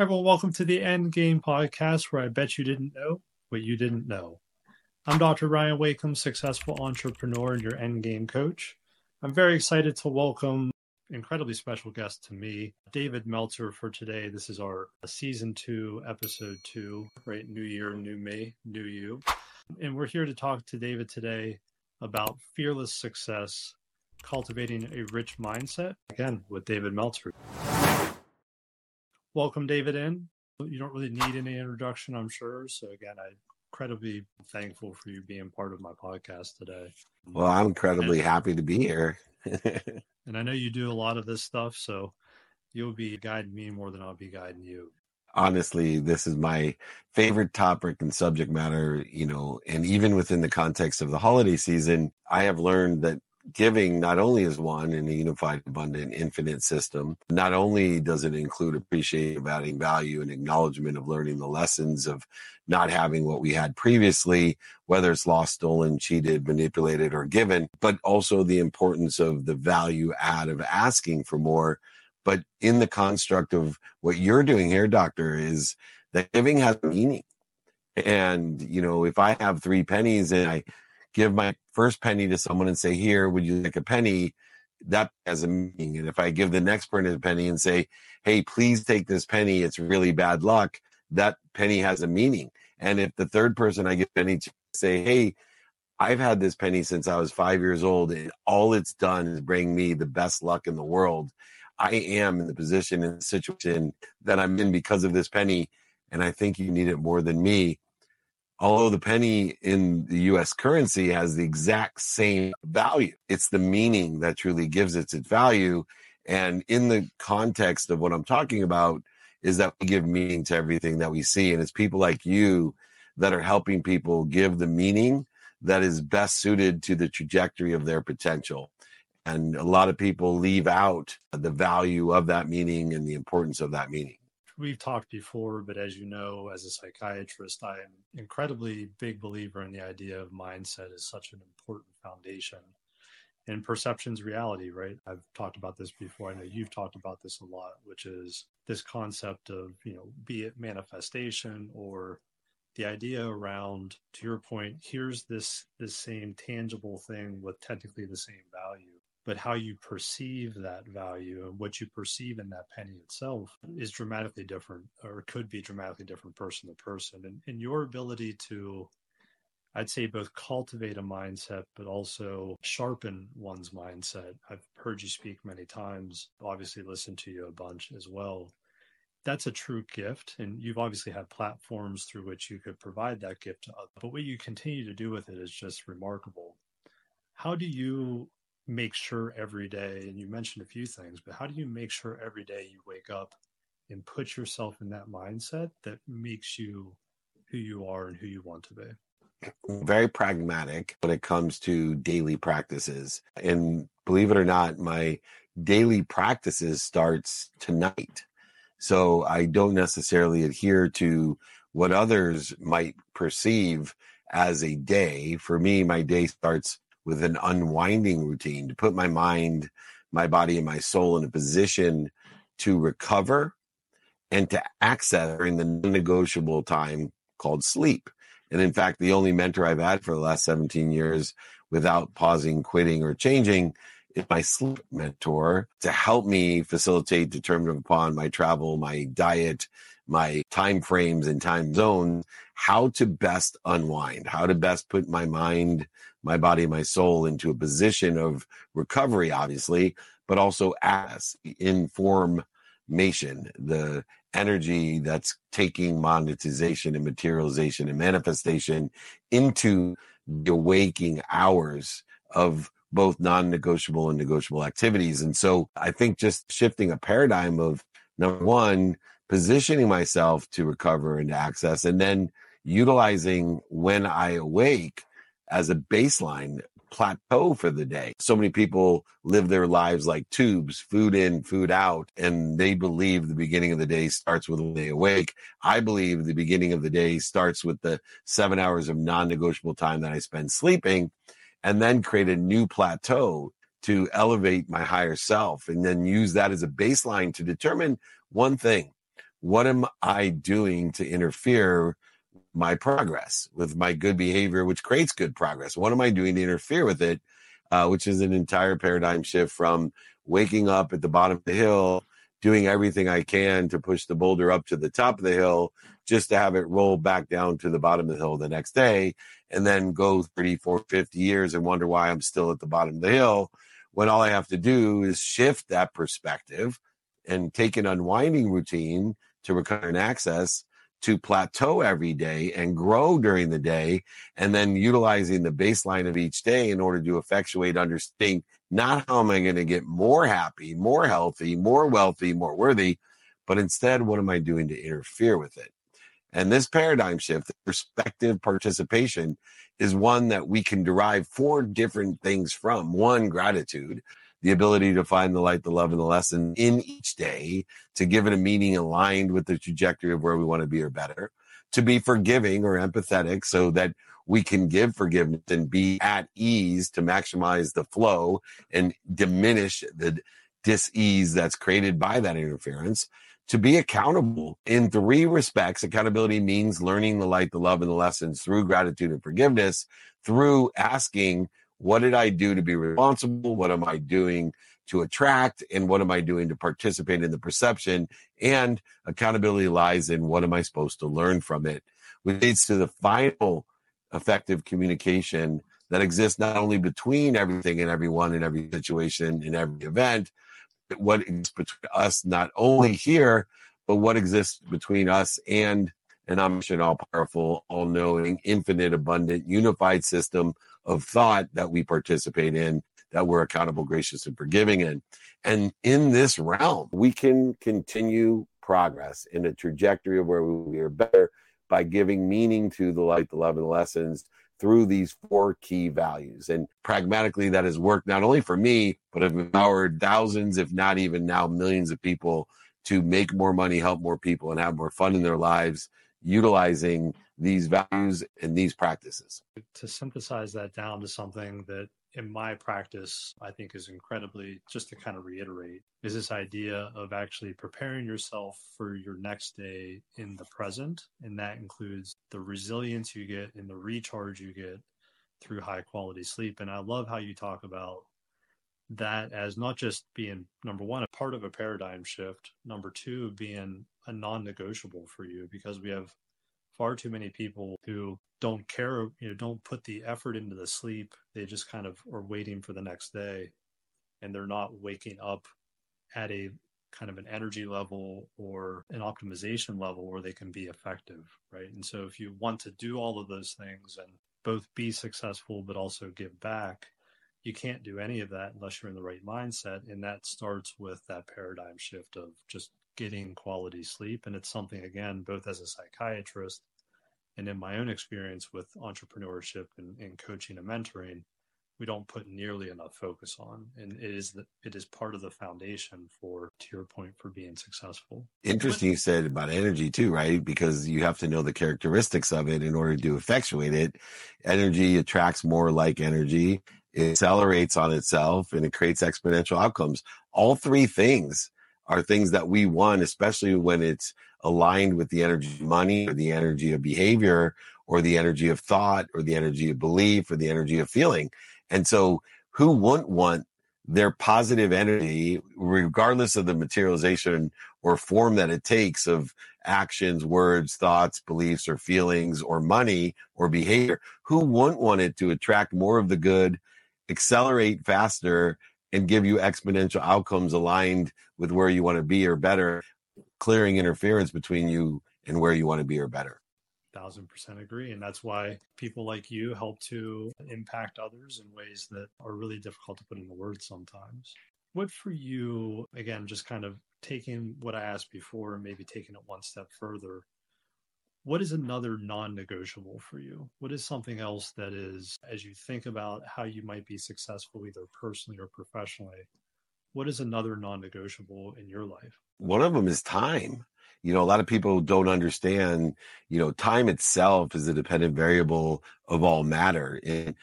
Everyone, welcome to the End Game podcast, where I bet you didn't know what you didn't know. I'm Dr. Ryan Wakim, successful entrepreneur and your End Game coach. I'm very excited to welcome incredibly special guest to me, David Meltzer, for today. This is our season two, episode two, right? New year, new me, new you. And we're here to talk to David today about fearless success, cultivating a rich mindset, again, with David Meltzer welcome David in. You don't really need any introduction, I'm sure. So again, I'm incredibly thankful for you being part of my podcast today. Well, I'm incredibly and, happy to be here. and I know you do a lot of this stuff, so you'll be guiding me more than I'll be guiding you. Honestly, this is my favorite topic and subject matter, you know, and even within the context of the holiday season, I have learned that giving not only is one in a unified, abundant, infinite system, not only does it include appreciating, adding value, and acknowledgement of learning the lessons of not having what we had previously, whether it's lost, stolen, cheated, manipulated, or given, but also the importance of the value add of asking for more. But in the construct of what you're doing here, doctor, is that giving has meaning. And, you know, if I have three pennies and I give my first penny to someone and say, Here, would you like a penny? That has a meaning. And if I give the next person a penny and say, Hey, please take this penny, it's really bad luck, that penny has a meaning. And if the third person I give penny to say, Hey, I've had this penny since I was five years old, and all it's done is bring me the best luck in the world. I am in the position and situation that I'm in because of this penny, and I think you need it more than me although the penny in the US currency has the exact same value, it's the meaning that truly gives it its value. And in the context of what I'm talking about, is that we give meaning to everything that we see. And it's people like you that are helping people give the meaning that is best suited to the trajectory of their potential. And a lot of people leave out the value of that meaning and the importance of that meaning we've talked before, but as you know, as a psychiatrist, I am incredibly big believer in the idea of mindset as such an important foundation. And perception's reality, right? I've talked about this before. I know you've talked about this a lot, which is this concept of, you know, be it manifestation or the idea around to your point here's this this same tangible thing with technically the same value but how you perceive that value and what you perceive in that penny itself is dramatically different or could be dramatically different person to person. And, and your ability to i'd say both cultivate a mindset but also sharpen one's mindset. I've heard you speak many times obviously listened to you a bunch as well. That's a true gift and you've obviously had platforms through which you could provide that gift to others but what you continue to do with it is just remarkable. How do you make sure every day, and you mentioned a few things, but how do you make sure every day you wake up and put yourself in that mindset that makes you who you are and who you want to be? Very pragmatic when it comes to daily practices. And believe it or not, my daily practices starts tonight. So I don't necessarily adhere to what others might perceive as a day. For me, my day starts with an unwinding routine to put my mind, my body, and my soul in a position to recover and to access during the negotiable time called sleep. And in fact, the only mentor I've had for the last 17 years without pausing, quitting, or changing is my sleep mentor to help me facilitate, determine upon my travel, my diet, my time frames and time zones, how to best unwind, how to best put my mind, my body, my soul into a position of recovery, obviously, but also as information, the energy that's taking monetization and materialization and manifestation into the waking hours of both non-negotiable and negotiable activities. And so I think just shifting a paradigm of number one, positioning myself to recover and access, and then utilizing when I awake as a baseline plateau for the day. So many people live their lives like tubes, food in, food out, and they believe the beginning of the day starts with when they awake. I believe the beginning of the day starts with the seven hours of non negotiable time that I spend sleeping, and then create a new plateau to elevate my higher self, and then use that as a baseline to determine one thing what am I doing to interfere my progress with my good behavior, which creates good progress? What am I doing to interfere with it? Uh, which is an entire paradigm shift from waking up at the bottom of the hill, doing everything I can to push the boulder up to the top of the hill, just to have it roll back down to the bottom of the hill the next day, and then go 30, 40, 50 years and wonder why I'm still at the bottom of the hill. When all I have to do is shift that perspective and take an unwinding routine to recover and access to plateau every day and grow during the day, and then utilizing the baseline of each day in order to effectuate understanding not how am I going to get more happy, more healthy, more wealthy, more worthy, but instead, what am I doing to interfere with it? And this paradigm shift, perspective participation, is one that we can derive four different things from. One, gratitude the ability to find the light, the love, and the lesson in each day, to give it a meaning aligned with the trajectory of where we want to be or better, to be forgiving or empathetic so that we can give forgiveness and be at ease to maximize the flow and diminish the dis-ease that's created by that interference to be accountable in three respects accountability means learning the light the love and the lessons through gratitude and forgiveness through asking what did I do to be responsible? What am I doing to attract? And what am I doing to participate in the perception? And accountability lies in what am I supposed to learn from it, which leads to the final effective communication that exists not only between everything and everyone in every situation in every event, what exists between us not only here, but what exists between us and an omniscient, all powerful, all knowing, infinite, abundant, unified system of thought that we participate in, that we're accountable, gracious, and forgiving in. And in this realm, we can continue progress in a trajectory of where we are better by giving meaning to the light, the love, and the lessons through these four key values. And pragmatically, that has worked not only for me, but have empowered thousands, if not even now millions of people to make more money, help more people, and have more fun in their lives utilizing these values and these practices. To synthesize that down to something that in my practice, I think is incredibly, just to kind of reiterate, is this idea of actually preparing yourself for your next day in the present. And that includes the resilience you get and the recharge you get through high quality sleep. And I love how you talk about that as not just being number one, a part of a paradigm shift, number two, being a non negotiable for you because we have far too many people who don't care, you know, don't put the effort into the sleep. They just kind of are waiting for the next day and they're not waking up at a kind of an energy level or an optimization level where they can be effective, right? And so if you want to do all of those things and both be successful but also give back, you can't do any of that unless you're in the right mindset. And that starts with that paradigm shift of just getting quality sleep. And it's something, again, both as a psychiatrist and in my own experience with entrepreneurship and, and coaching and mentoring, we don't put nearly enough focus on. And it is the, it is part of the foundation for to your point for being successful. Interesting you said about energy too right? Because you have to know the characteristics of it in order to effectuate it. Energy attracts more like energy. It accelerates on itself and it creates exponential outcomes. All three things are things that we want, especially when it's aligned with the energy of money or the energy of behavior or the energy of thought or the energy of belief or the energy of feeling. And so who wouldn't want their positive energy, regardless of the materialization or form that it takes of actions, words, thoughts, beliefs, or feelings, or money or behavior, who wouldn't want it to attract more of the good, accelerate faster, and give you exponential outcomes aligned with where you want to be or better, clearing interference between you and where you want to be or better. Thousand percent agree. And that's why people like you help to impact others in ways that are really difficult to put into words sometimes. What for you, again, just kind of taking what I asked before and maybe taking it one step further, what is another non negotiable for you? What is something else that is, as you think about how you might be successful, either personally or professionally, what is another non negotiable in your life? One of them is time. You know, a lot of people don't understand, you know, time itself is a dependent variable of all matter in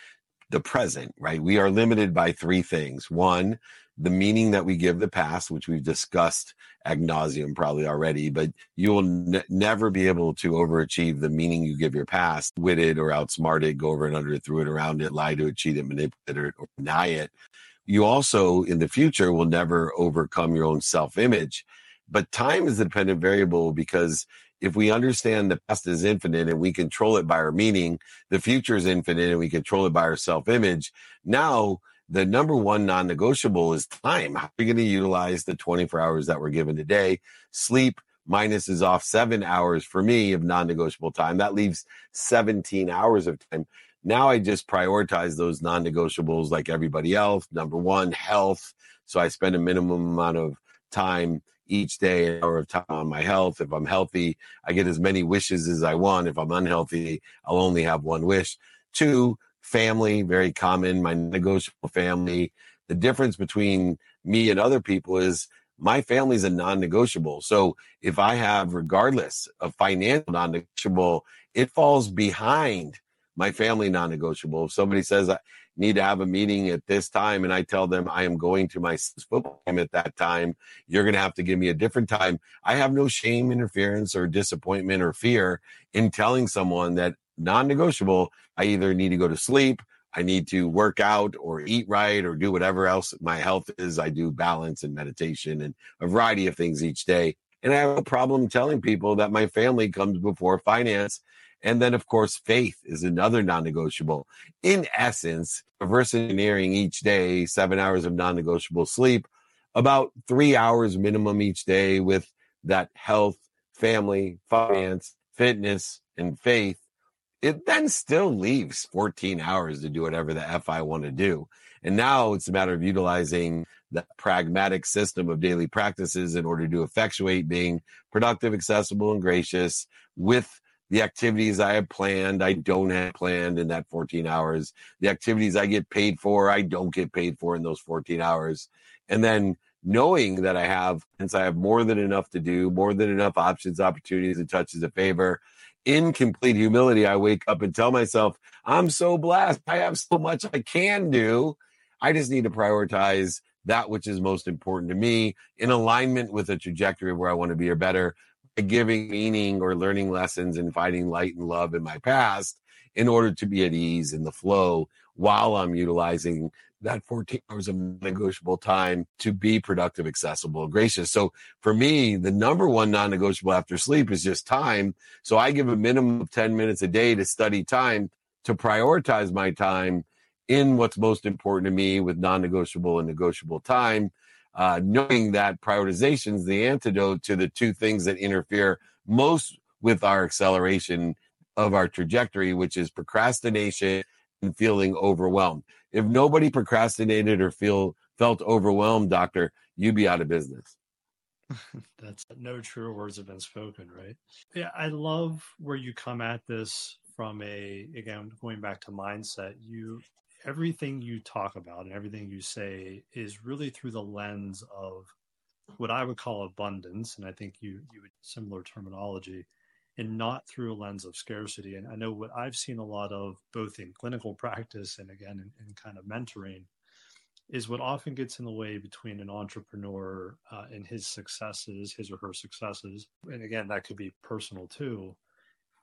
the present, right? We are limited by three things. One, the meaning that we give the past, which we've discussed ad nauseum probably already, but you will ne- never be able to overachieve the meaning you give your past, wit it or outsmart it, go over and under it, through it, around it, lie to it, cheat it, manipulate it, or deny it. You also in the future will never overcome your own self image. But time is a dependent variable because if we understand the past is infinite and we control it by our meaning, the future is infinite and we control it by our self image. Now, the number one non negotiable is time. How are we going to utilize the 24 hours that we're given today? Sleep minus is off seven hours for me of non negotiable time. That leaves 17 hours of time. Now I just prioritize those non negotiables like everybody else. Number one, health. So I spend a minimum amount of time each day, an hour of time on my health. If I'm healthy, I get as many wishes as I want. If I'm unhealthy, I'll only have one wish. Two, family, very common, my negotiable family. The difference between me and other people is my family is a non-negotiable. So if I have, regardless of financial non-negotiable, it falls behind my family non-negotiable. If somebody says I need to have a meeting at this time and I tell them I am going to my football game at that time, you're going to have to give me a different time. I have no shame, interference, or disappointment or fear in telling someone that non-negotiable, I either need to go to sleep, I need to work out or eat right or do whatever else my health is. I do balance and meditation and a variety of things each day. And I have a problem telling people that my family comes before finance and then, of course, faith is another non negotiable. In essence, reverse engineering each day, seven hours of non negotiable sleep, about three hours minimum each day with that health, family, finance, fitness, and faith. It then still leaves 14 hours to do whatever the F I want to do. And now it's a matter of utilizing the pragmatic system of daily practices in order to effectuate being productive, accessible, and gracious with the activities I have planned, I don't have planned in that 14 hours. The activities I get paid for, I don't get paid for in those 14 hours. And then knowing that I have, since I have more than enough to do, more than enough options, opportunities, and touches of favor, in complete humility, I wake up and tell myself, I'm so blessed. I have so much I can do. I just need to prioritize that which is most important to me in alignment with a trajectory of where I want to be or better giving meaning or learning lessons and finding light and love in my past in order to be at ease in the flow while I'm utilizing that 14 hours of negotiable time to be productive, accessible, gracious. So for me, the number one non-negotiable after sleep is just time. So I give a minimum of 10 minutes a day to study time to prioritize my time in what's most important to me with non-negotiable and negotiable time uh, knowing that prioritization is the antidote to the two things that interfere most with our acceleration of our trajectory, which is procrastination and feeling overwhelmed. If nobody procrastinated or feel felt overwhelmed, doctor, you'd be out of business. That's no true words have been spoken, right? Yeah, I love where you come at this from a again going back to mindset. You everything you talk about and everything you say is really through the lens of what I would call abundance, and I think you you would similar terminology, and not through a lens of scarcity. And I know what I've seen a lot of both in clinical practice and again in, in kind of mentoring is what often gets in the way between an entrepreneur uh, and his successes, his or her successes, and again that could be personal too,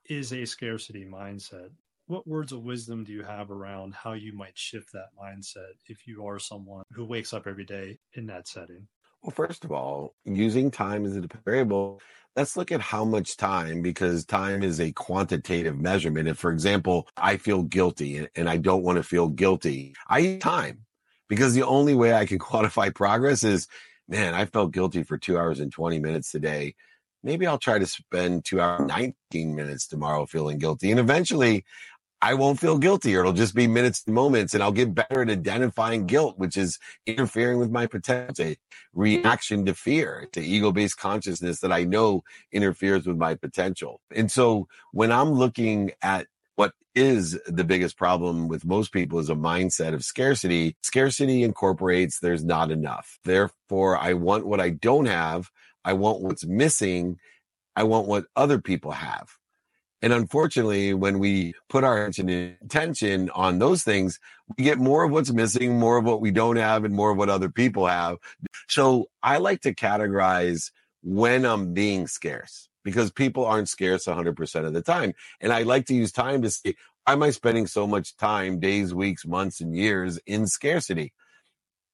is a scarcity mindset what words of wisdom do you have around how you might shift that mindset if you are someone who wakes up every day in that setting? Well, first of all, using time as a variable, let's look at how much time because time is a quantitative measurement. If, for example, I feel guilty and I don't want to feel guilty, I use time because the only way I can quantify progress is, man, I felt guilty for two hours and 20 minutes today. Maybe I'll try to spend two hours, 19 minutes tomorrow feeling guilty. And eventually I won't feel guilty or it'll just be minutes and moments and I'll get better at identifying guilt, which is interfering with my potential reaction to fear, to ego based consciousness that I know interferes with my potential. And so when I'm looking at what is the biggest problem with most people is a mindset of scarcity. Scarcity incorporates there's not enough. Therefore, I want what I don't have. I want what's missing. I want what other people have. And unfortunately, when we put our attention on those things, we get more of what's missing, more of what we don't have, and more of what other people have. So I like to categorize when I'm being scarce because people aren't scarce 100% of the time. And I like to use time to see, am I spending so much time, days, weeks, months, and years in scarcity?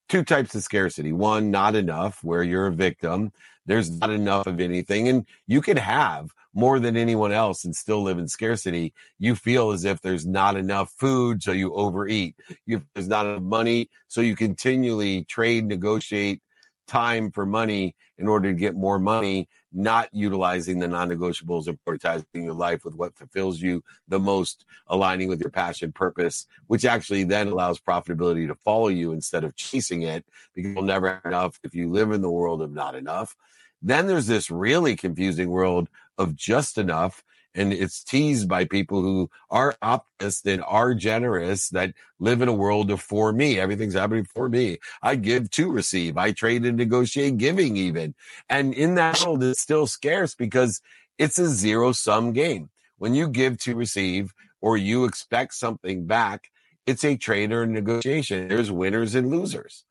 Two types of scarcity. One, not enough, where you're a victim. There's not enough of anything. And you can have more than anyone else and still live in scarcity, you feel as if there's not enough food, so you overeat. You, there's not enough money, so you continually trade, negotiate time for money in order to get more money, not utilizing the non-negotiables and prioritizing your life with what fulfills you the most, aligning with your passion, purpose, which actually then allows profitability to follow you instead of chasing it because you'll never have enough if you live in the world of not enough. Then there's this really confusing world of just enough. And it's teased by people who are optimists and are generous that live in a world of for me. Everything's happening for me. I give to receive. I trade and negotiate giving even. And in that world, it's still scarce because it's a zero sum game. When you give to receive or you expect something back, it's a trade or negotiation. There's winners and losers.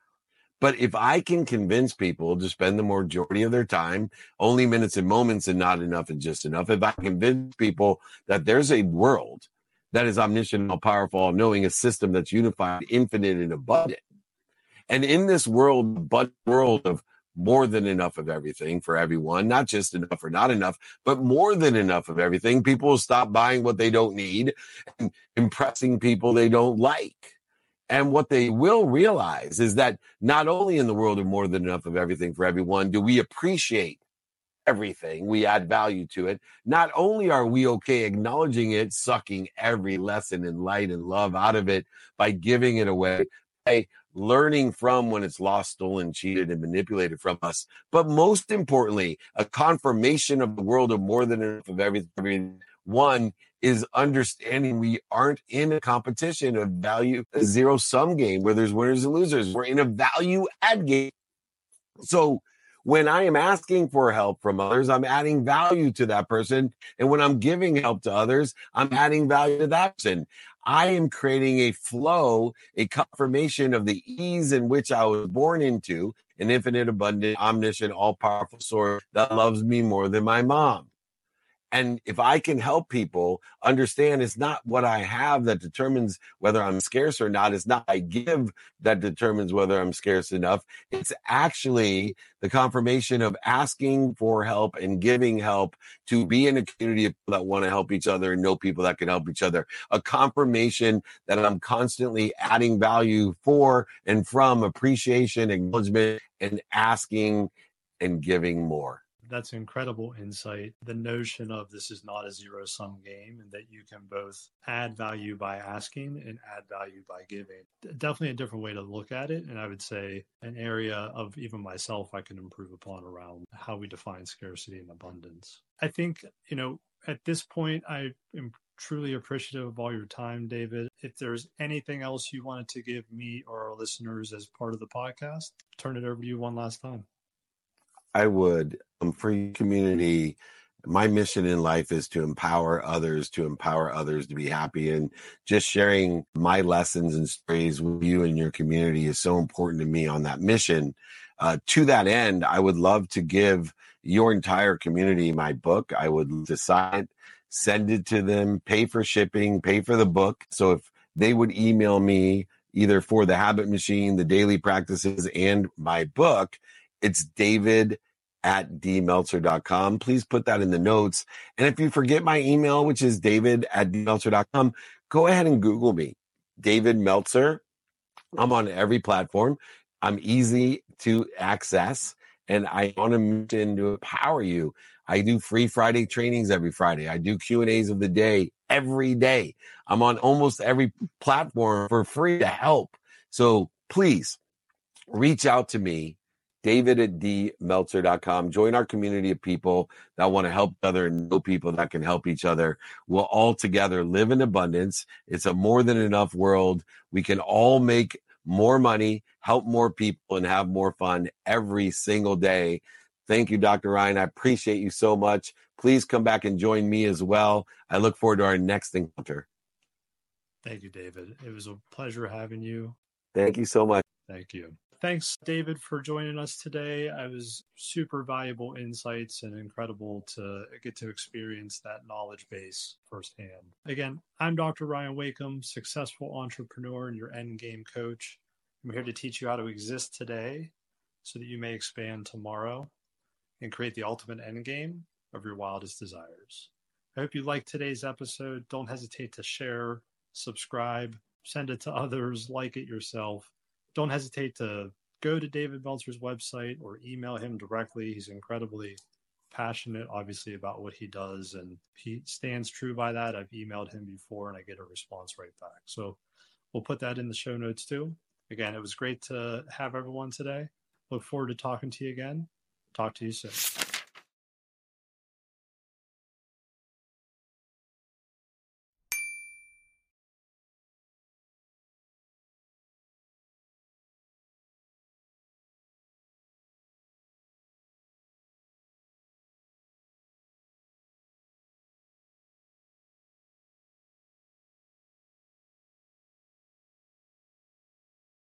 But if I can convince people to spend the majority of their time only minutes and moments and not enough and just enough, if I convince people that there's a world that is omniscient, all powerful, all knowing, a system that's unified, infinite, and abundant. And in this world, but world of more than enough of everything for everyone, not just enough or not enough, but more than enough of everything, people will stop buying what they don't need and impressing people they don't like. And what they will realize is that not only in the world of more than enough of everything for everyone do we appreciate everything, we add value to it. Not only are we okay acknowledging it, sucking every lesson and light and love out of it by giving it away, by learning from when it's lost, stolen, cheated, and manipulated from us. But most importantly, a confirmation of the world of more than enough of everything. One is understanding we aren't in a competition of value, a zero sum game where there's winners and losers. We're in a value add game. So when I am asking for help from others, I'm adding value to that person. And when I'm giving help to others, I'm adding value to that person. I am creating a flow, a confirmation of the ease in which I was born into an infinite, abundant, omniscient, all powerful source that loves me more than my mom. And if I can help people understand it's not what I have that determines whether I'm scarce or not, it's not I give that determines whether I'm scarce enough. It's actually the confirmation of asking for help and giving help to be in a community of people that want to help each other and know people that can help each other. A confirmation that I'm constantly adding value for and from appreciation, acknowledgement, and asking and giving more that's incredible insight. The notion of this is not a zero sum game and that you can both add value by asking and add value by giving. Definitely a different way to look at it. And I would say an area of even myself I can improve upon around how we define scarcity and abundance. I think, you know, at this point, I am truly appreciative of all your time, David. If there's anything else you wanted to give me or our listeners as part of the podcast, turn it over to you one last time. I would um, your community. My mission in life is to empower others, to empower others to be happy. And just sharing my lessons and stories with you and your community is so important to me on that mission. Uh, to that end, I would love to give your entire community my book. I would decide, send it to them, pay for shipping, pay for the book. So if they would email me either for the habit machine, the daily practices, and my book, it's David at dmeltzer.com. Please put that in the notes. And if you forget my email, which is david at dmeltzer.com, go ahead and Google me, David Meltzer. I'm on every platform. I'm easy to access and I want to empower you. I do free Friday trainings every Friday. I do Q and A's of the day every day. I'm on almost every platform for free to help. So please reach out to me david at dmeltzer.com. Join our community of people that want to help other and know people that can help each other. We'll all together live in abundance. It's a more than enough world. We can all make more money, help more people, and have more fun every single day. Thank you, Dr. Ryan. I appreciate you so much. Please come back and join me as well. I look forward to our next encounter. Thank you, David. It was a pleasure having you. Thank you so much. Thank you. Thanks, David, for joining us today. I was super valuable insights and incredible to get to experience that knowledge base firsthand. Again, I'm Dr. Ryan Wakim, successful entrepreneur and your end game coach. I'm here to teach you how to exist today so that you may expand tomorrow and create the ultimate end game of your wildest desires. I hope you liked today's episode. Don't hesitate to share, subscribe, send it to others, like it yourself don't hesitate to go to David Meltzer's website or email him directly. He's incredibly passionate, obviously, about what he does, and he stands true by that. I've emailed him before and I get a response right back. So we'll put that in the show notes too. Again, it was great to have everyone today. Look forward to talking to you again. Talk to you soon.